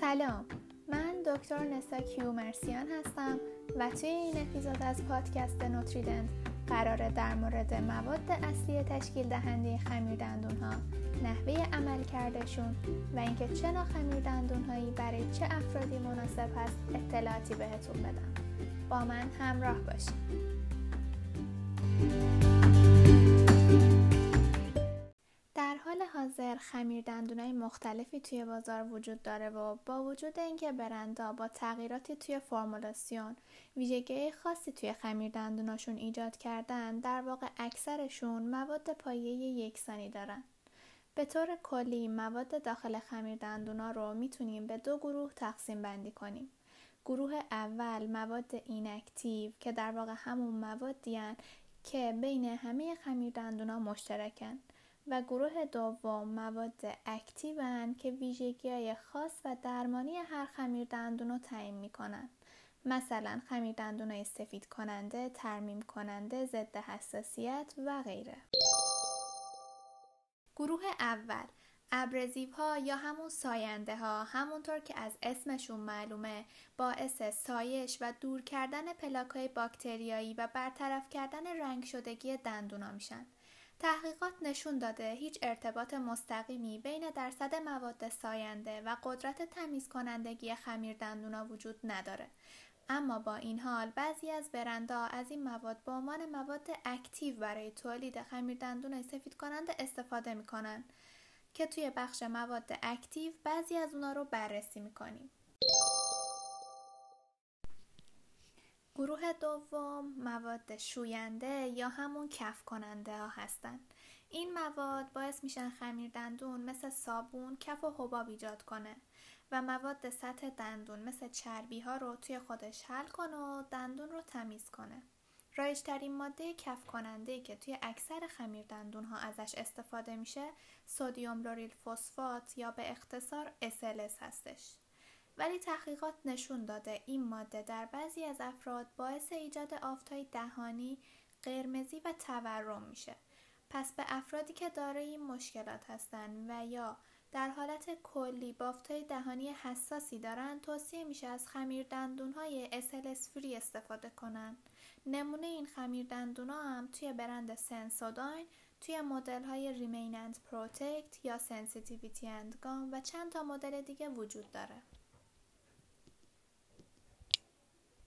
سلام. من دکتر نسا کیومرسیان هستم و توی این اپیزود از پادکست نوتریدنت قراره در مورد مواد اصلی تشکیل دهنده خمیر دندون ها نحوه عمل کردشون و اینکه چه نوع خمیر دندون هایی برای چه افرادی مناسب هست اطلاعاتی بهتون بدم. با من همراه باشید. خمیر دندونای مختلفی توی بازار وجود داره و با وجود اینکه برندها با تغییراتی توی فرمولاسیون ویژگی خاصی توی خمیر دندوناشون ایجاد کردن در واقع اکثرشون مواد پایه یکسانی دارن. به طور کلی مواد داخل خمیر دندونا رو می‌تونیم به دو گروه تقسیم بندی کنیم. گروه اول مواد اینکتیو که در واقع همون موادی که بین همه خمیر دندونا مشترکن. و گروه دوم مواد اکتیون که ویژگی های خاص و درمانی هر خمیر دندون رو تعیین می کنند. مثلا خمیر دندون های سفید کننده، ترمیم کننده، ضد حساسیت و غیره. گروه اول ابرزیو ها یا همون ساینده ها همونطور که از اسمشون معلومه باعث سایش و دور کردن پلاک های باکتریایی و برطرف کردن رنگ شدگی دندونا میشن. تحقیقات نشون داده هیچ ارتباط مستقیمی بین درصد مواد ساینده و قدرت تمیز کنندگی خمیر دندونا وجود نداره. اما با این حال بعضی از برندها از این مواد به عنوان مواد active برای تولید خمیر دندون سفید کننده استفاده می‌کنن که توی بخش مواد active بعضی از اونا رو بررسی می‌کنیم. گروه دوم مواد شوینده یا همون کف کننده ها هستند. این مواد باعث میشن خمیر دندون مثل صابون کف و حباب ایجاد کنه و مواد سطح دندون مثل چربی ها رو توی خودش حل کنه و دندون رو تمیز کنه. رایجترین ماده کف کننده که توی اکثر خمیر دندون ها ازش استفاده میشه سودیوم لوریل فسفات یا به اختصار SLS هستش. ولی تحقیقات نشون داده این ماده در بعضی از افراد باعث ایجاد آفتهای دهانی، قرمزی و تورم میشه. پس به افرادی که دارای این مشکلات هستند و یا در حالت کلی بافتهای دهانی حساسی دارن توصیه میشه از خمیر دندون های SLS free استفاده کنن. نمونه این خمیر دندون ها هم توی برند Sensodyne توی مدل های Repair and Protect یا Sensitivity and Gum و چند تا مدل دیگه وجود داره.